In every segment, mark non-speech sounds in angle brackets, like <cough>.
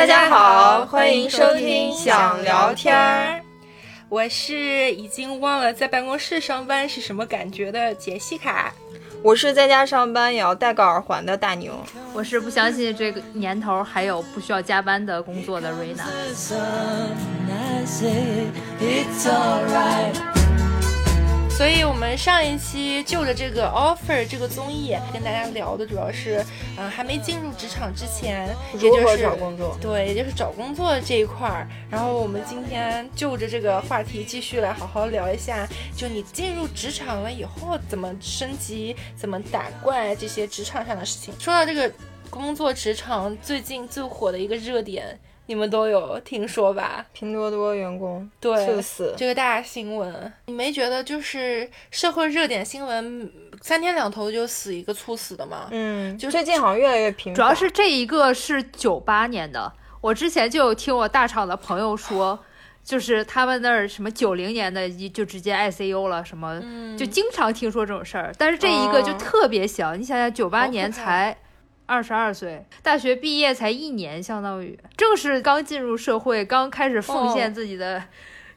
大家好，欢迎收听想聊天儿。我是已经忘了在办公室上班是什么感觉的杰西卡。我是在家上班也要戴个耳环的大牛。我是不相信这个年头还有不需要加班的工作的瑞娜。所以，我们上一期就着这个 offer 这个综艺跟大家聊的主要是，嗯，还没进入职场之前，也就是找工作，对，也就是找工作这一块儿。然后我们今天就着这个话题继续来好好聊一下，就你进入职场了以后怎么升级、怎么打怪这些职场上的事情。说到这个工作职场，最近最火的一个热点。你们都有听说吧？拼多多员工对猝死这个大新闻，你没觉得就是社会热点新闻三天两头就死一个猝死的吗？嗯，就最近好像越来越频繁。主要是这一个是九八年的，我之前就有听我大厂的朋友说，就是他们那儿什么九零年的就直接 ICU 了，什么就经常听说这种事儿。但是这一个就特别小，你想想九八年才。二十二岁，大学毕业才一年，相当于正是刚进入社会、刚开始奉献自己的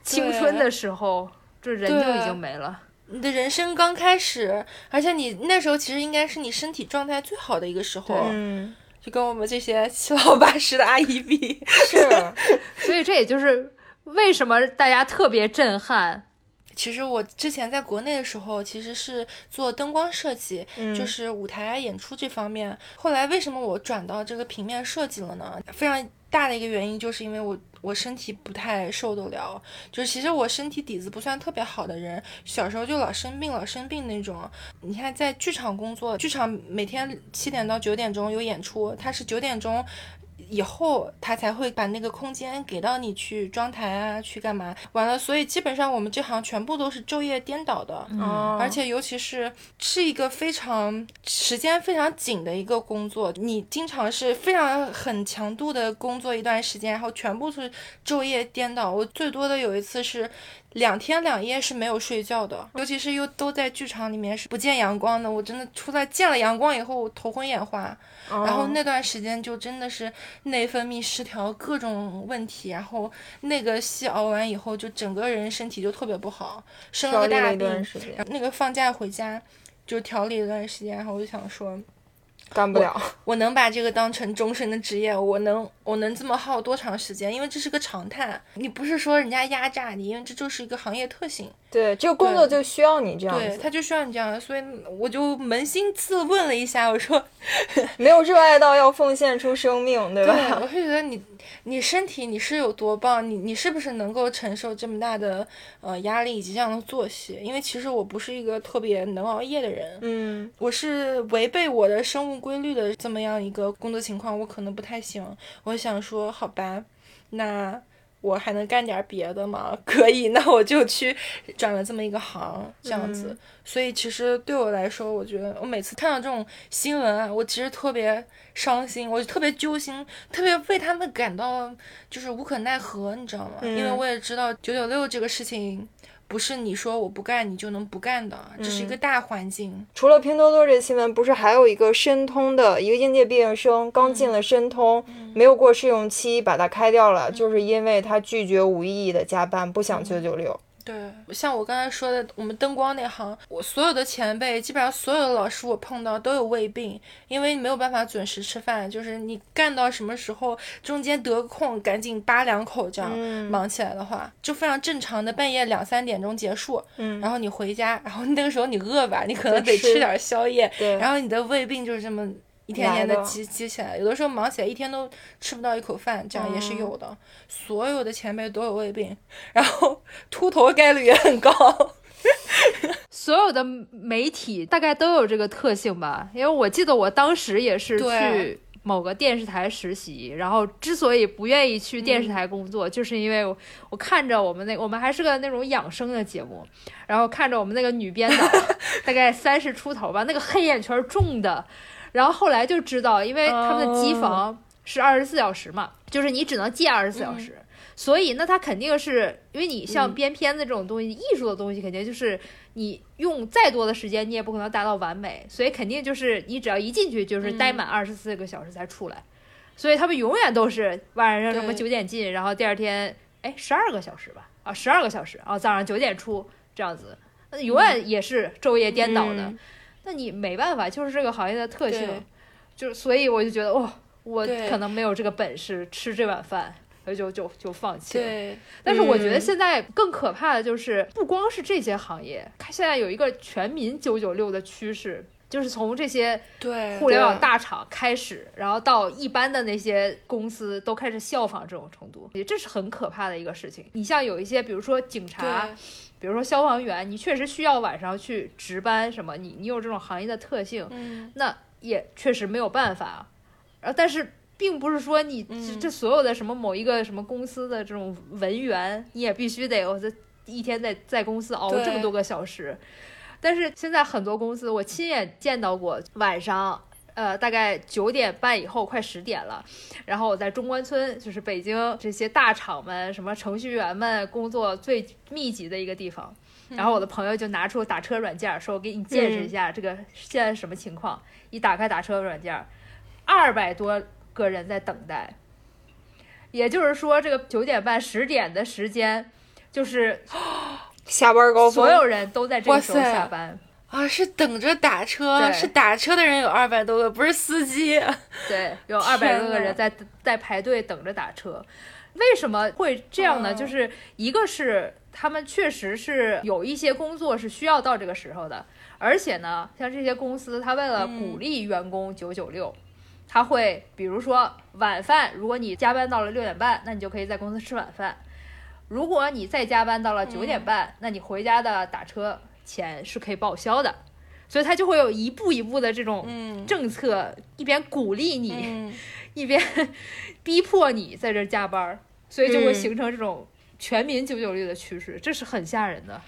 青春的时候，这人就已经没了。你的人生刚开始，而且你那时候其实应该是你身体状态最好的一个时候，嗯，就跟我们这些七老八十的阿姨比，是，<laughs> 所以这也就是为什么大家特别震撼。其实我之前在国内的时候，其实是做灯光设计，就是舞台演出这方面。后来为什么我转到这个平面设计了呢？非常大的一个原因就是因为我我身体不太受得了，就是其实我身体底子不算特别好的人，小时候就老生病，老生病那种。你看在剧场工作，剧场每天七点到九点钟有演出，他是九点钟。以后他才会把那个空间给到你去装台啊，去干嘛？完了，所以基本上我们这行全部都是昼夜颠倒的，而且尤其是是一个非常时间非常紧的一个工作，你经常是非常很强度的工作一段时间，然后全部是昼夜颠倒。我最多的有一次是。两天两夜是没有睡觉的，尤其是又都在剧场里面是不见阳光的。我真的出来见了阳光以后，我头昏眼花，然后那段时间就真的是内分泌失调，各种问题。然后那个戏熬完以后，就整个人身体就特别不好，生了个大病。那个放假回家就调理一段时间，然后我就想说。干不了，我能把这个当成终身的职业，我能我能这么耗多长时间？因为这是个常态，你不是说人家压榨你，因为这就是一个行业特性。对，这个工作就需要你这样，对，他就需要你这样，所以我就扪心自问了一下，<laughs> 我说，<laughs> 没有热爱到要奉献出生命，对吧？对，我会觉得你你身体你是有多棒，你你是不是能够承受这么大的呃压力以及这样的作息？因为其实我不是一个特别能熬夜的人，嗯，我是违背我的生物规律的这么样一个工作情况，我可能不太行。我想说，好吧，那。我还能干点别的吗？<laughs> 可以，那我就去转了这么一个行，这样子。所以其实对我来说，我觉得我每次看到这种新闻啊，我其实特别伤心，我就特别揪心，特别为他们感到就是无可奈何，你知道吗？因为我也知道九九六这个事情。不是你说我不干，你就能不干的，这是一个大环境。除了拼多多这新闻，不是还有一个申通的一个应届毕业生刚进了申通，没有过试用期，把他开掉了，就是因为他拒绝无意义的加班，不想九九六。对，像我刚才说的，我们灯光那行，我所有的前辈，基本上所有的老师，我碰到都有胃病，因为没有办法准时吃饭，就是你干到什么时候，中间得空赶紧扒两口，这样忙起来的话，就非常正常的半夜两三点钟结束，嗯，然后你回家，然后那个时候你饿吧，你可能得吃。点宵夜，对，然后你的胃病就是这么。一天天的积积起来，有的时候忙起来一天都吃不到一口饭，这样也是有的。所有的前辈都有胃病，然后 <laughs> 秃头概率也很高。<laughs> 所有的媒体大概都有这个特性吧，因为我记得我当时也是去某个电视台实习，然后之所以不愿意去电视台工作，就是因为我看着我们那我们还是个那种养生的节目，然后看着我们那个女编导 <laughs> 大概三十出头吧，那个黑眼圈重的。然后后来就知道，因为他们的机房是二十四小时嘛，就是你只能借二十四小时，所以那他肯定是因为你像编片子这种东西，艺术的东西肯定就是你用再多的时间，你也不可能达到完美，所以肯定就是你只要一进去就是待满二十四个小时才出来，所以他们永远都是晚上什么九点进，然后第二天哎十二个小时吧，啊十二个小时，然后早上九点出这样子，那永远也是昼夜颠倒的。那你没办法，就是这个行业的特性，就所以我就觉得哇，我可能没有这个本事吃这碗饭。所以就就就放弃了。对，但是我觉得现在更可怕的就是，不光是这些行业，它现在有一个全民九九六的趋势，就是从这些对互联网大厂开始，然后到一般的那些公司都开始效仿这种程度，这是很可怕的一个事情。你像有一些，比如说警察，比如说消防员，你确实需要晚上去值班什么，你你有这种行业的特性，那也确实没有办法。然后，但是。并不是说你这这所有的什么某一个什么公司的这种文员，你也必须得我这一天在在公司熬这么多个小时。但是现在很多公司，我亲眼见到过晚上，呃，大概九点半以后，快十点了，然后我在中关村，就是北京这些大厂们、什么程序员们工作最密集的一个地方。然后我的朋友就拿出打车软件，说我给你见识一下这个现在什么情况。一打开打车软件，二百多。个人在等待，也就是说，这个九点半、十点的时间，就是下班高峰，所有人都在这个时候下班啊！是等着打车，是打车的人有二百多个，不是司机。<laughs> 对，有二百多个人在在排队等着打车。为什么会这样呢？就是一个是他们确实是有一些工作是需要到这个时候的，而且呢，像这些公司，他为了鼓励员工九九六。他会，比如说晚饭，如果你加班到了六点半，那你就可以在公司吃晚饭；如果你再加班到了九点半，那你回家的打车钱是可以报销的。所以他就会有一步一步的这种政策，一边鼓励你，<laughs> 一边逼迫你在这加班，所以就会形成这种全民九九六的趋势，这是很吓人的。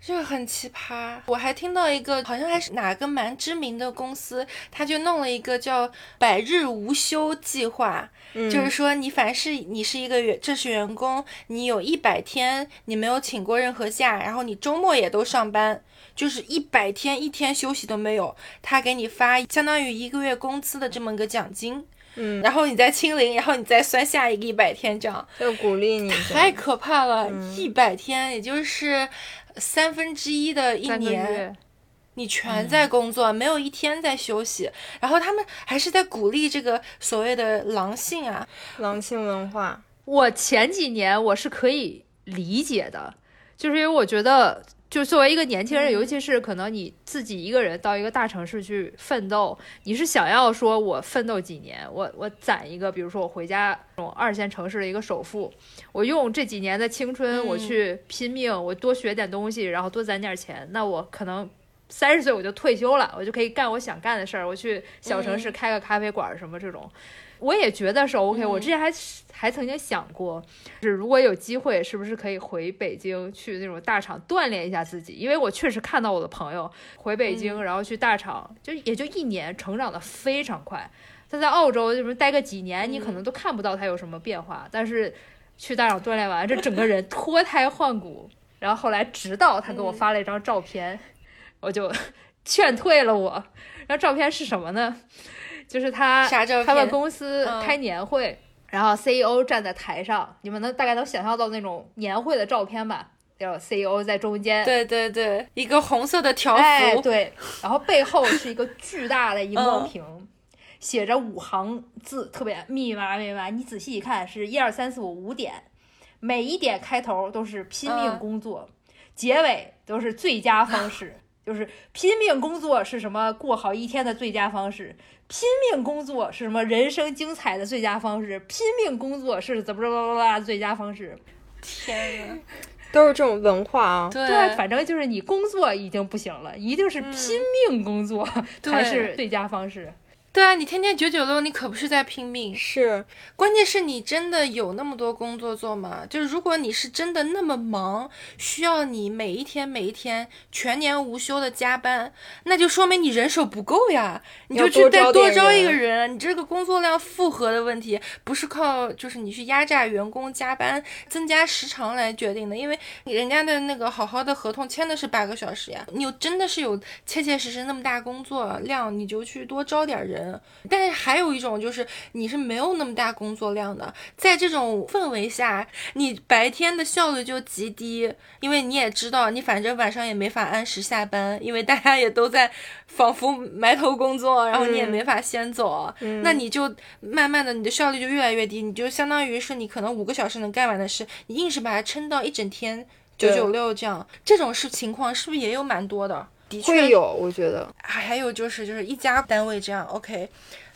这个很奇葩，我还听到一个，好像还是哪个蛮知名的公司，他就弄了一个叫“百日无休”计划，就是说你凡是你是一个员，正式员工，你有一百天你没有请过任何假，然后你周末也都上班，就是一百天一天休息都没有，他给你发相当于一个月工资的这么个奖金，嗯，然后你再清零，然后你再算下一个一百天，这样。就鼓励你，太可怕了，一百天也就是。三分之一的一年，你全在工作，没有一天在休息。然后他们还是在鼓励这个所谓的狼性啊，狼性文化。我前几年我是可以理解的，就是因为我觉得。就作为一个年轻人，尤其是可能你自己一个人到一个大城市去奋斗，你是想要说我奋斗几年，我我攒一个，比如说我回家这种二线城市的一个首付，我用这几年的青春我去拼命，我多学点东西，然后多攒点钱，那我可能三十岁我就退休了，我就可以干我想干的事儿，我去小城市开个咖啡馆什么这种。我也觉得是 OK。我之前还还曾经想过，就是如果有机会，是不是可以回北京去那种大厂锻炼一下自己？因为我确实看到我的朋友回北京，然后去大厂，就也就一年，成长的非常快。他在澳洲就是待个几年，你可能都看不到他有什么变化。但是去大厂锻炼完，这整个人脱胎换骨。然后后来，直到他给我发了一张照片，我就 <laughs> 劝退了我。然后照片是什么呢？就是他，他们公司开年会，然后 CEO 站在台上，你们能大概能想象到那种年会的照片吧？有 CEO 在中间，对对对，一个红色的条幅，对，然后背后是一个巨大的荧光屏，写着五行字，特别密密麻麻，密密麻麻。你仔细一看，是一二三四五五点，每一点开头都是拼命工作，结尾都是最佳方式，就是拼命工作是什么过好一天的最佳方式。拼命工作是什么人生精彩的最佳方式？拼命工作是怎么着吧吧吧最佳方式？天呐，<laughs> 都是这种文化啊！对，反正就是你工作已经不行了，一定是拼命工作才是最佳方式。对啊，你天天九九六，你可不是在拼命。是，关键是你真的有那么多工作做吗？就是如果你是真的那么忙，需要你每一天每一天全年无休的加班，那就说明你人手不够呀。你就去再多招一个人，你这个工作量负荷的问题，不是靠就是你去压榨员工加班增加时长来决定的，因为人家的那个好好的合同签的是八个小时呀。你有真的是有切切实实那么大工作量，你就去多招点人。人。但是还有一种就是你是没有那么大工作量的，在这种氛围下，你白天的效率就极低，因为你也知道，你反正晚上也没法按时下班，因为大家也都在仿佛埋头工作，然后你也没法先走，那你就慢慢的你的效率就越来越低，你就相当于是你可能五个小时能干完的事，你硬是把它撑到一整天九九六这样，这种是情况是不是也有蛮多的？的确会有，我觉得还还有就是就是一家单位这样，OK，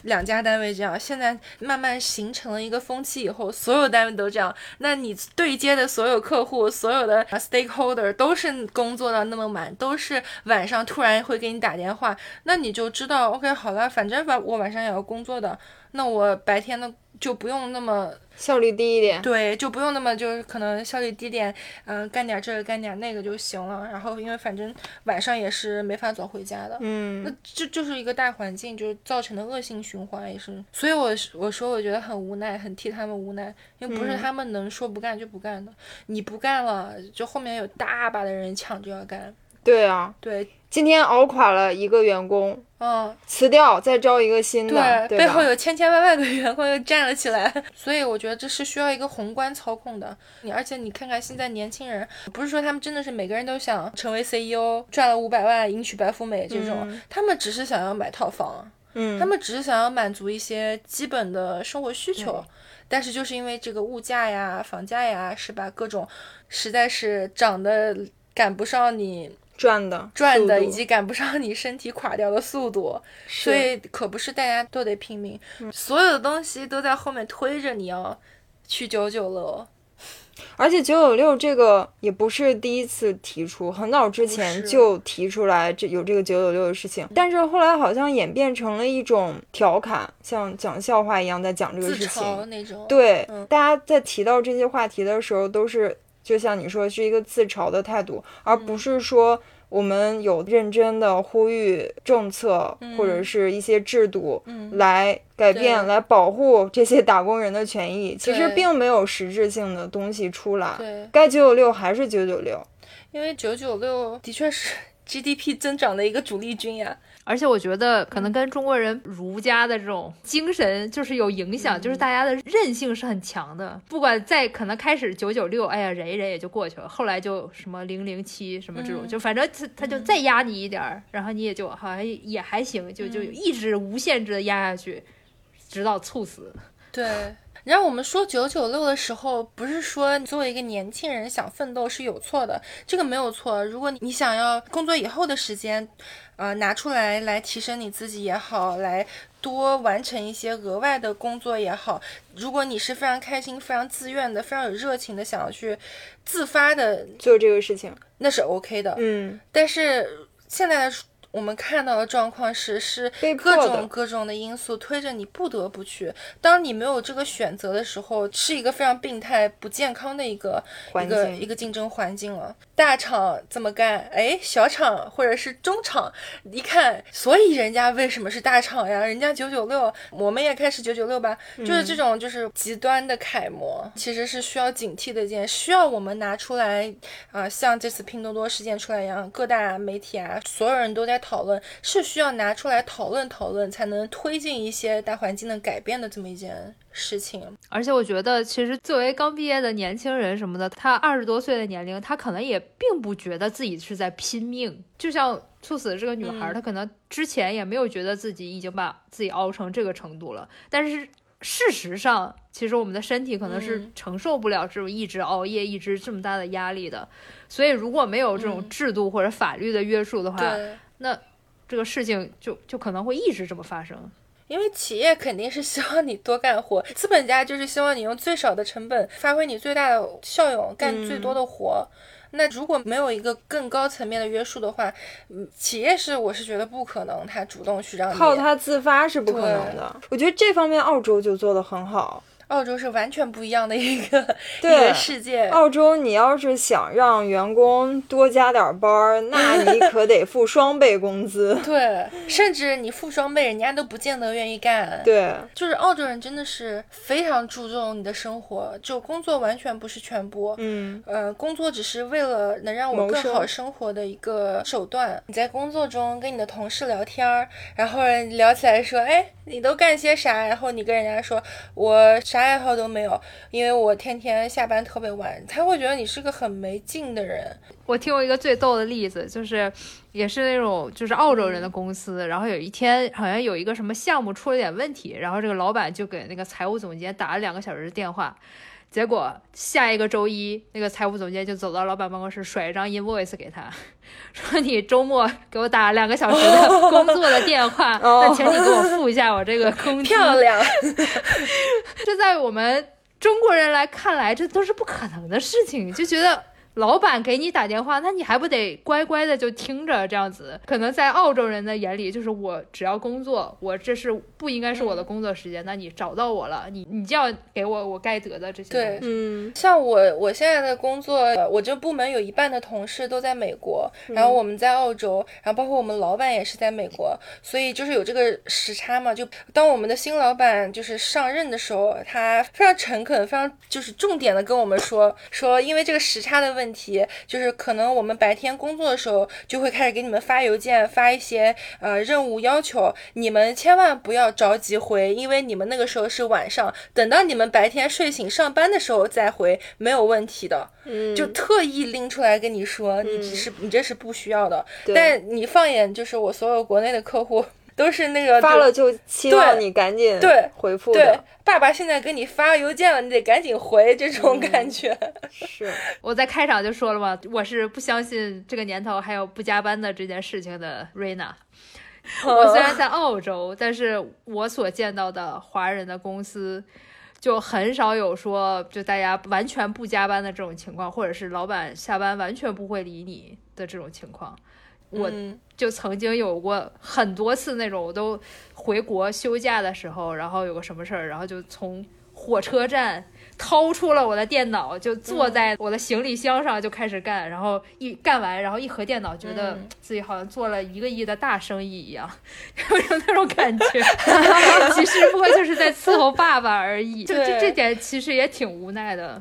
两家单位这样，现在慢慢形成了一个风气以后，所有单位都这样。那你对接的所有客户，所有的 stakeholder 都是工作到那么晚，都是晚上突然会给你打电话，那你就知道 OK 好了，反正我晚上也要工作的，那我白天的就不用那么。效率低一点，对，就不用那么就是可能效率低点，嗯，干点这个干点那个就行了。然后因为反正晚上也是没法早回家的，嗯，那这就是一个大环境，就是造成的恶性循环也是。所以我我说我觉得很无奈，很替他们无奈，因为不是他们能说不干就不干的，你不干了，就后面有大把的人抢着要干。对啊，对。今天熬垮了一个员工，嗯，辞掉，再招一个新的，对，背后有千千万万个员工又站了起来，<laughs> 所以我觉得这是需要一个宏观操控的。你而且你看看现在年轻人，不是说他们真的是每个人都想成为 CEO，赚了五百万迎娶白富美这种，他们只是想要买套房，嗯，他们只是想要满足一些基本的生活需求，但是就是因为这个物价呀、房价呀，是吧？各种实在是涨得赶不上你。赚的赚的，以及赶不上你身体垮掉的速度，所以可不是大家都得拼命，所有的东西都在后面推着你要去九九六。而且九九六这个也不是第一次提出，很早之前就提出来这有这个九九六的事情，但是后来好像演变成了一种调侃，像讲笑话一样在讲这个事情。对，大家在提到这些话题的时候都是。就像你说，是一个自嘲的态度，而不是说我们有认真的呼吁政策或者是一些制度来改变、来保护这些打工人的权益。其实并没有实质性的东西出来。该九九六还是九九六，因为九九六的确是 <laughs> GDP 增长的一个主力军呀。而且我觉得可能跟中国人儒家的这种精神就是有影响，就是大家的韧性是很强的。不管在可能开始九九六，哎呀忍一忍也就过去了，后来就什么零零七什么这种，就反正他他就再压你一点儿，然后你也就好像也还行，就就一直无限制的压下去，直到猝死。对。然后我们说九九六的时候，不是说作为一个年轻人想奋斗是有错的，这个没有错。如果你想要工作以后的时间，呃，拿出来来提升你自己也好，来多完成一些额外的工作也好，如果你是非常开心、非常自愿的、非常有热情的想要去自发的做这个事情，那是 OK 的。嗯，但是现在的。我们看到的状况是，是各种各种的因素推着你不得不去。当你没有这个选择的时候，是一个非常病态、不健康的一个一个一个竞争环境了。大厂这么干，哎，小厂或者是中厂一看，所以人家为什么是大厂呀？人家九九六，我们也开始九九六吧。就是这种就是极端的楷模，其实是需要警惕的一件，需要我们拿出来啊，像这次拼多多事件出来一样，各大媒体啊，所有人都在。讨论是需要拿出来讨论讨论，才能推进一些大环境的改变的这么一件事情。而且我觉得，其实作为刚毕业的年轻人什么的，他二十多岁的年龄，他可能也并不觉得自己是在拼命。就像猝死的这个女孩，她可能之前也没有觉得自己已经把自己熬成这个程度了。但是事实上，其实我们的身体可能是承受不了这种一直熬夜、一直这么大的压力的。所以，如果没有这种制度或者法律的约束的话，那这个事情就就可能会一直这么发生，因为企业肯定是希望你多干活，资本家就是希望你用最少的成本发挥你最大的效用，干最多的活。那如果没有一个更高层面的约束的话，嗯，企业是我是觉得不可能，他主动去让靠他自发是不可能的。我觉得这方面澳洲就做得很好。澳洲是完全不一样的一个 <laughs> 一个世界。澳洲，你要是想让员工多加点班儿，那你 <laughs> 可得付双倍工资。对，甚至你付双倍，人家都不见得愿意干。对，就是澳洲人真的是非常注重你的生活，就工作完全不是全部。嗯，呃，工作只是为了能让我更好生活的一个手段。你在工作中跟你的同事聊天儿，然后聊起来说，哎，你都干些啥？然后你跟人家说，我啥爱好都没有，因为我天天下班特别晚，他会觉得你是个很没劲的人。我听过一个最逗的例子，就是也是那种就是澳洲人的公司，然后有一天好像有一个什么项目出了点问题，然后这个老板就给那个财务总监打了两个小时的电话，结果下一个周一，那个财务总监就走到老板办公室，甩一张 invoice 给他，<laughs> 说你周末给我打两个小时的工作的电话，那请你给我付一下我这个工资。漂亮，<laughs> 这在我们中国人来看来，这都是不可能的事情，就觉得。老板给你打电话，那你还不得乖乖的就听着这样子？可能在澳洲人的眼里，就是我只要工作，我这是不应该是我的工作时间。那你找到我了，你你就要给我我该得的这些。对，嗯，像我我现在的工作，我这部门有一半的同事都在美国，然后我们在澳洲，然后包括我们老板也是在美国，所以就是有这个时差嘛。就当我们的新老板就是上任的时候，他非常诚恳，非常就是重点的跟我们说说，因为这个时差的问。问题就是可能我们白天工作的时候就会开始给你们发邮件，发一些呃任务要求，你们千万不要着急回，因为你们那个时候是晚上，等到你们白天睡醒上班的时候再回没有问题的。嗯，就特意拎出来跟你说，你只是你这是不需要的。但你放眼就是我所有国内的客户。都是那个发了就期望你赶紧对回复对，爸爸现在给你发邮件了，你得赶紧回，这种感觉。是 <laughs> 我在开场就说了嘛，我是不相信这个年头还有不加班的这件事情的。瑞娜，我虽然在澳洲，但是我所见到的华人的公司就很少有说就大家完全不加班的这种情况，或者是老板下班完全不会理你的这种情况。我就曾经有过很多次那种，我都回国休假的时候，然后有个什么事儿，然后就从火车站掏出了我的电脑，就坐在我的行李箱上就开始干，然后一干完，然后一合电脑，觉得自己好像做了一个亿的大生意一样，<laughs> 有那种感觉。<laughs> 其实不过就是在伺候爸爸而已，就这这点其实也挺无奈的。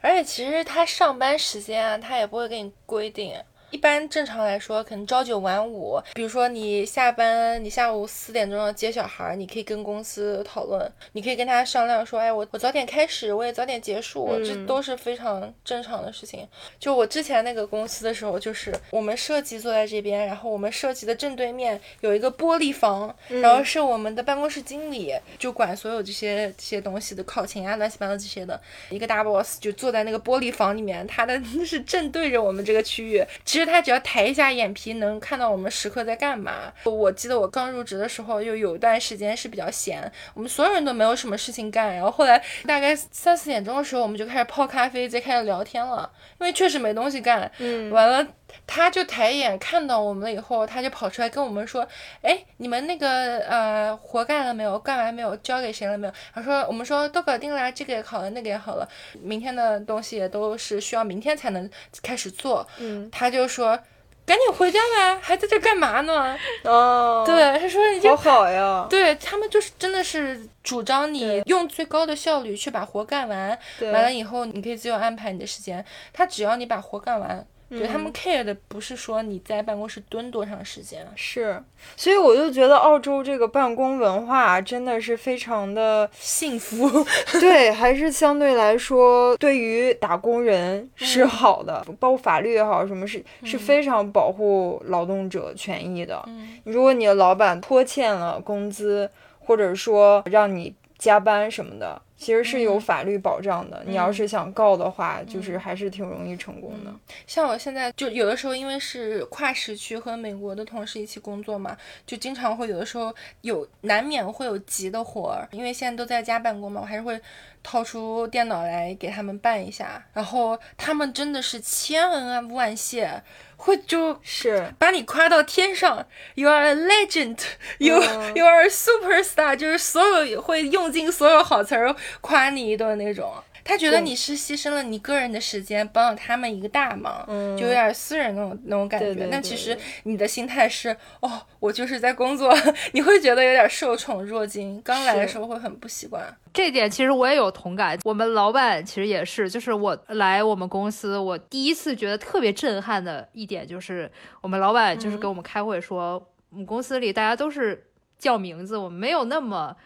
而且其实他上班时间啊，他也不会给你规定。一般正常来说，可能朝九晚五。比如说你下班，你下午四点钟要接小孩，你可以跟公司讨论，你可以跟他商量说，哎，我我早点开始，我也早点结束，这都是非常正常的事情。就我之前那个公司的时候，就是我们设计坐在这边，然后我们设计的正对面有一个玻璃房，然后是我们的办公室经理，就管所有这些这些东西的考勤啊，乱七八糟这些的。一个大 boss 就坐在那个玻璃房里面，他的 <laughs> 是正对着我们这个区域。其实他只要抬一下眼皮，能看到我们时刻在干嘛。我记得我刚入职的时候，又有一段时间是比较闲，我们所有人都没有什么事情干。然后后来大概三四点钟的时候，我们就开始泡咖啡，再开始聊天了，因为确实没东西干。嗯，完了，他就抬眼看到我们了以后，他就跑出来跟我们说：“哎，你们那个呃活干了没有？干完没有？交给谁了没有？”他说：“我们说都搞定了，这个也好了，那个也好了，明天的东西也都是需要明天才能开始做。”嗯，他就说。赶紧回家吧，还在这干嘛呢？哦，对，他说你好好呀。对他们就是真的是主张你用最高的效率去把活干完，完了以后你可以自由安排你的时间。他只要你把活干完。对他们 care 的不是说你在办公室蹲多长时间，是，所以我就觉得澳洲这个办公文化真的是非常的幸福，对，还是相对来说对于打工人是好的，包括法律也好，什么是是非常保护劳动者权益的。如果你的老板拖欠了工资，或者说让你加班什么的。其实是有法律保障的，你要是想告的话，就是还是挺容易成功的。像我现在就有的时候，因为是跨时区和美国的同事一起工作嘛，就经常会有的时候有难免会有急的活儿，因为现在都在家办公嘛，我还是会掏出电脑来给他们办一下。然后他们真的是千恩万谢，会就是。把你夸到天上，You are a legend，You You are a superstar，就是所有会用尽所有好词儿夸你一顿那种。他觉得你是牺牲了你个人的时间，帮了他们一个大忙，就有点私人那种那种感觉。但其实你的心态是，哦，我就是在工作，<laughs> 你会觉得有点受宠若惊。刚来的时候会很不习惯。这点其实我也有同感。我们老板其实也是，就是我来我们公司，我第一次觉得特别震撼的一点就是，我们老板就是跟我们开会说，我们公司里大家都是叫名字，我们没有那么。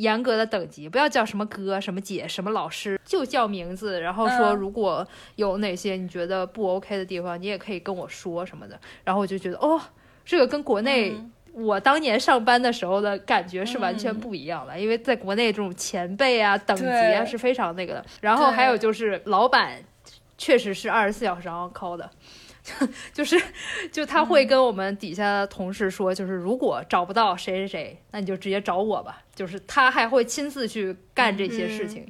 严格的等级，不要叫什么哥、什么姐、什么老师，就叫名字。然后说，如果有哪些你觉得不 OK 的地方，你也可以跟我说什么的。然后我就觉得，哦，这个跟国内我当年上班的时候的感觉是完全不一样的。因为在国内这种前辈啊、等级啊是非常那个的。然后还有就是老板确实是二十四小时 on call 的。<laughs> 就是，就他会跟我们底下的同事说，就是如果找不到谁谁谁，那你就直接找我吧。就是他还会亲自去干这些事情，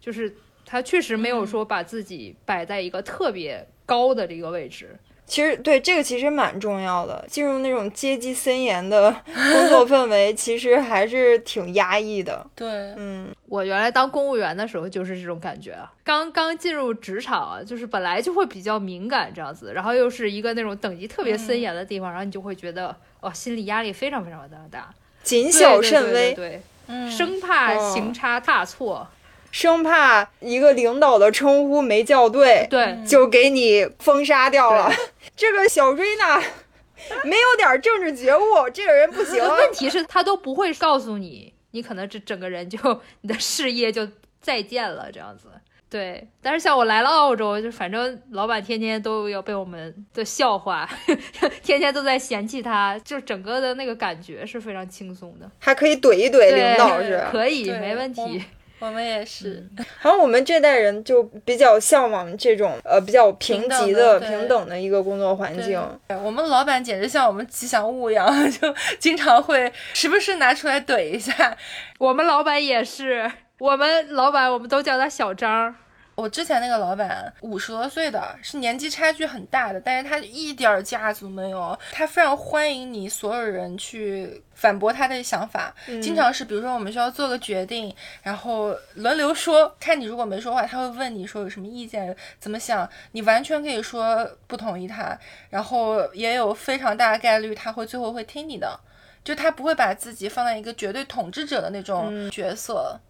就是他确实没有说把自己摆在一个特别高的这个位置。其实对这个其实蛮重要的，进入那种阶级森严的工作氛围，其实还是挺压抑的。<laughs> 对，嗯，我原来当公务员的时候就是这种感觉啊，刚刚进入职场啊，就是本来就会比较敏感这样子，然后又是一个那种等级特别森严的地方，然后你就会觉得哦，心理压力非常非常的大，谨小慎微，对，生怕行差踏错。生怕一个领导的称呼没叫对，对，就给你封杀掉了。这个小瑞娜，没有点政治觉悟，这个人不行。<laughs> 问题是，他都不会告诉你，你可能这整个人就 <laughs> 你的事业就再见了这样子。对，但是像我来了澳洲，就反正老板天天都要被我们的笑话，<laughs> 天天都在嫌弃他，就整个的那个感觉是非常轻松的，还可以怼一怼领导是？可以，没问题。我们也是，然后我们这代人就比较向往这种呃比较平级的平等的一个工作环境。我们老板简直像我们吉祥物一样，<laughs> 就经常会时不时拿出来怼一下。我们老板也是，我们老板我们都叫他小张。我之前那个老板五十多岁的，是年纪差距很大的，但是他一点架子都没有，他非常欢迎你所有人去反驳他的想法，经常是比如说我们需要做个决定，然后轮流说，看你如果没说话，他会问你说有什么意见，怎么想，你完全可以说不同意他，然后也有非常大的概率他会最后会听你的，就他不会把自己放在一个绝对统治者的那种角色。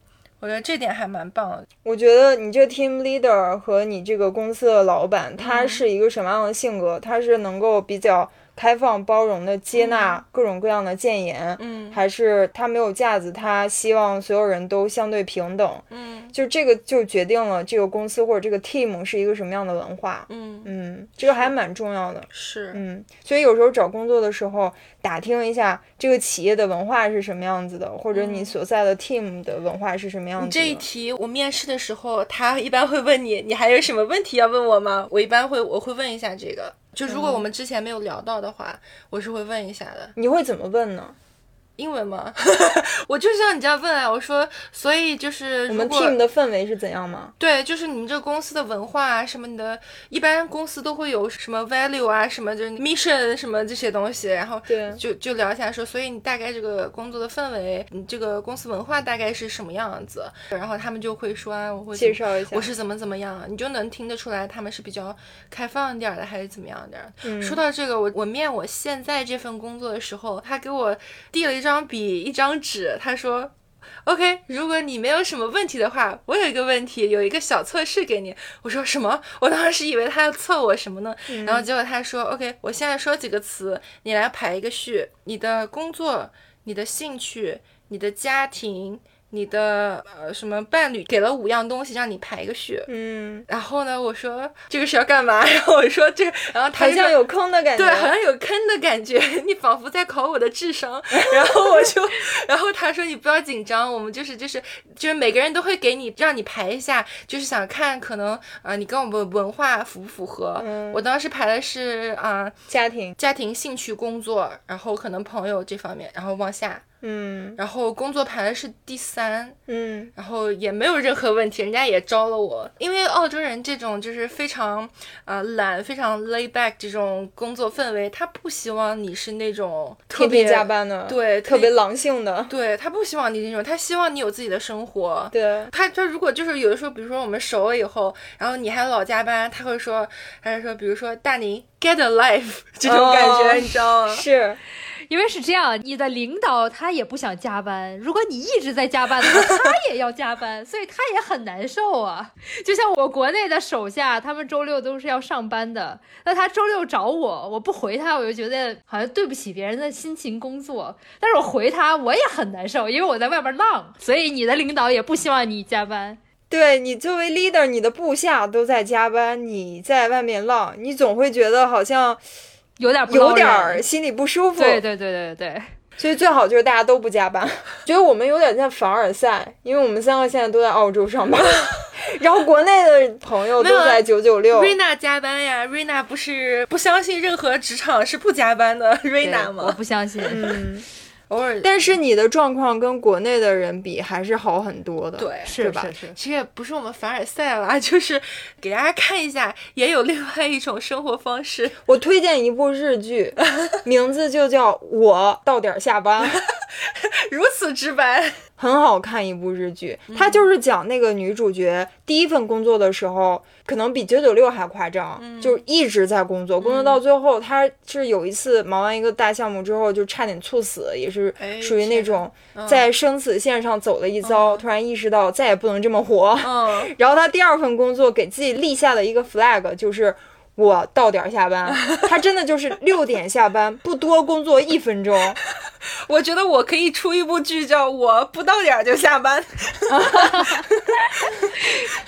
我觉得这点还蛮棒的。我觉得你这 team leader 和你这个公司的老板，他是一个什么样的性格？他是能够比较开放、包容的接纳各种各样的谏言，嗯，还是他没有架子，他希望所有人都相对平等，嗯，就这个就决定了这个公司或者这个 team 是一个什么样的文化，嗯。嗯，这个还蛮重要的，是，嗯，所以有时候找工作的时候。打听一下这个企业的文化是什么样子的，或者你所在的 team 的文化是什么样子。这一题我面试的时候，他一般会问你，你还有什么问题要问我吗？我一般会我会问一下这个，就如果我们之前没有聊到的话，我是会问一下的。你会怎么问呢？英文吗？<laughs> 我就像你这样问啊，我说，所以就是我们 team 的氛围是怎样吗？对，就是你们这个公司的文化啊，什么你的，一般公司都会有什么 value 啊，什么就是 mission 什么这些东西，然后对，就就聊一下说，所以你大概这个工作的氛围，你这个公司文化大概是什么样子？然后他们就会说啊，我会介绍一下，我是怎么怎么样，你就能听得出来他们是比较开放一点的，还是怎么样的。说到这个，我我面我现在这份工作的时候，他给我递了一张笔，一张。张纸，他说：“OK，如果你没有什么问题的话，我有一个问题，有一个小测试给你。”我说：“什么？”我当时以为他要测我什么呢？然后结果他说：“OK，我现在说几个词，你来排一个序。你的工作、你的兴趣、你的家庭。”你的呃什么伴侣给了五样东西让你排个序，嗯，然后呢，我说这个是要干嘛？<laughs> 然后我说这，然后他好像有坑的感觉，对，好像有坑的感觉，<laughs> 你仿佛在考我的智商。<laughs> 然后我就，然后他说你不要紧张，我们就是就是就是每个人都会给你让你排一下，就是想看可能啊你跟我们文化符不符合。我当时排的是啊家庭、家庭、兴趣、工作，然后可能朋友这方面，然后往下。嗯然后工作排的是第三，嗯然后也没有任何问题，人家也招了我。因为澳洲人这种就是非常呃懒、非常 lay back 这种工作氛围，他不希望你是那种特别加，班的，对，特别狼性的，对他不希望你那种，他希望你有自己的生活。对，他他如果就是有的时候，比如说我们熟了以后，然后你还老加班，他会说，他就说，比如说大宁 get a life <laughs> 这种感觉，哦你知道吗？是，因为是这样，你的领导他也不想加班，如果你一直在加班的话，他也要加班，所以他也很难受啊。就像我国内的手下，他们周六都是要上班的，那他周六找我，我不回他，我就觉得好像对不起别人的辛勤工作，但是我回他，我也很难受，因为我在外边浪，所以你的领导也不希望你加班。对你作为 leader，你的部下都在加班，你在外面浪，你总会觉得好像有点不有点儿心里不舒服。对对对对对，<laughs> 所以最好就是大家都不加班。觉得我们有点像凡尔赛，因为我们三个现在都在澳洲上班，<laughs> 然后国内的朋友都在九九六。瑞娜加班呀，瑞娜不是不相信任何职场是不加班的瑞娜我吗？不相信。嗯，偶尔，但是你的状况跟国内的人比还是好很多的。对是吧是是，其实也不是我们凡尔赛啦，<laughs> 就是给大家看一下，也有另外一种生活方式。我推荐一部日剧，<laughs> 名字就叫《我到点儿下班》。<laughs> <laughs> 如此直白，很好看一部日剧，它就是讲那个女主角第一份工作的时候，可能比九九六还夸张，就一直在工作，工作到最后，她是有一次忙完一个大项目之后，就差点猝死，也是哎属于那种嗯。在生死线上走了一遭，突然意识到再也不能这么活。嗯，<laughs> 然后她第二份工作给自己立下的一个 flag 就是。我到点儿下班，<laughs> 他真的就是六点下班，不多工作一分钟。<laughs> 我觉得我可以出一部剧，叫《我不到点儿就下班》。<laughs>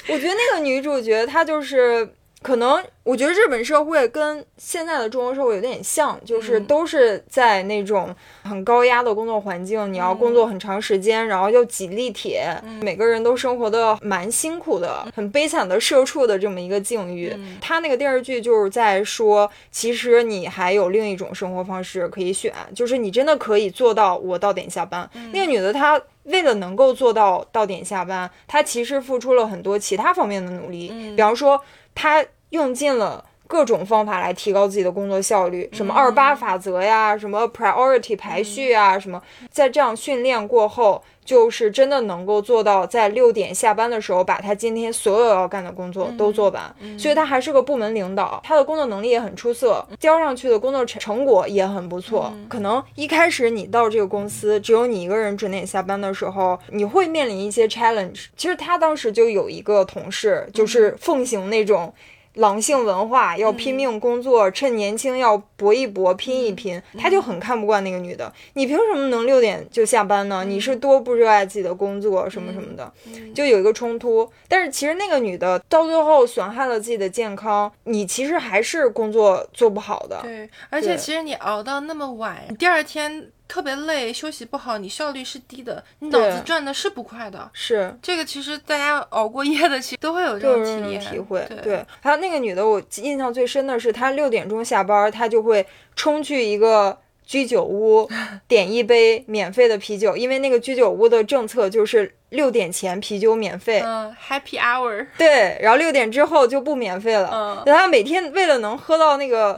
我觉得那个女主角她就是可能，我觉得日本社会跟现在的中国社会有点像，就是嗯都是在那种很高压的工作环境，你要工作很长时间，然后又挤地铁，每个人都生活的蛮辛苦的，很悲惨的社畜的这么一个境遇。他那个电视剧就是在说，其实你还有另一种生活方式可以选，就是你真的可以做到我到点下班。那个女的她。为了能够做到到点下班，她其实付出了很多其他方面的努力，比方说她用尽了各种方法来提高自己的工作效率，什么二八法则呀，什么 priority 排序啊，什么，在这样训练过后，就是真的能够做到在六点下班的时候，把他今天所有要干的工作都做完。所以他还是个部门领导，他的工作能力也很出色，交上去的工作成成果也很不错。可能一开始你到这个公司只有你一个人准点下班的时候，你会面临一些 challenge。其实他当时就有一个同事，就是奉行那种。狼性文化要拼命工作，趁年轻要搏一搏、拼一拼，他就很看不惯那个女的。你凭什么能六点就下班呢？你是多不热爱自己的工作什么什么的，就有一个冲突。但是其实那个女的到最后损害了自己的健康，你其实还是工作做不好的。对，而且其实你熬到那么晚，你第二天特别累，休息不好，你效率是低的，你脑子转的是不快的。是，这个其实大家熬过夜的，其实都会有这种种体验、体会。对，对，还有那个女的，我印象最深的是，她六点钟下班，她就会冲去一个居酒屋，点一杯免费的啤酒，因为那个居酒屋的政策就是六点前啤酒免费。嗯，Happy Hour，对，然后六点之后就不免费了。嗯然后她每天为了能喝到那个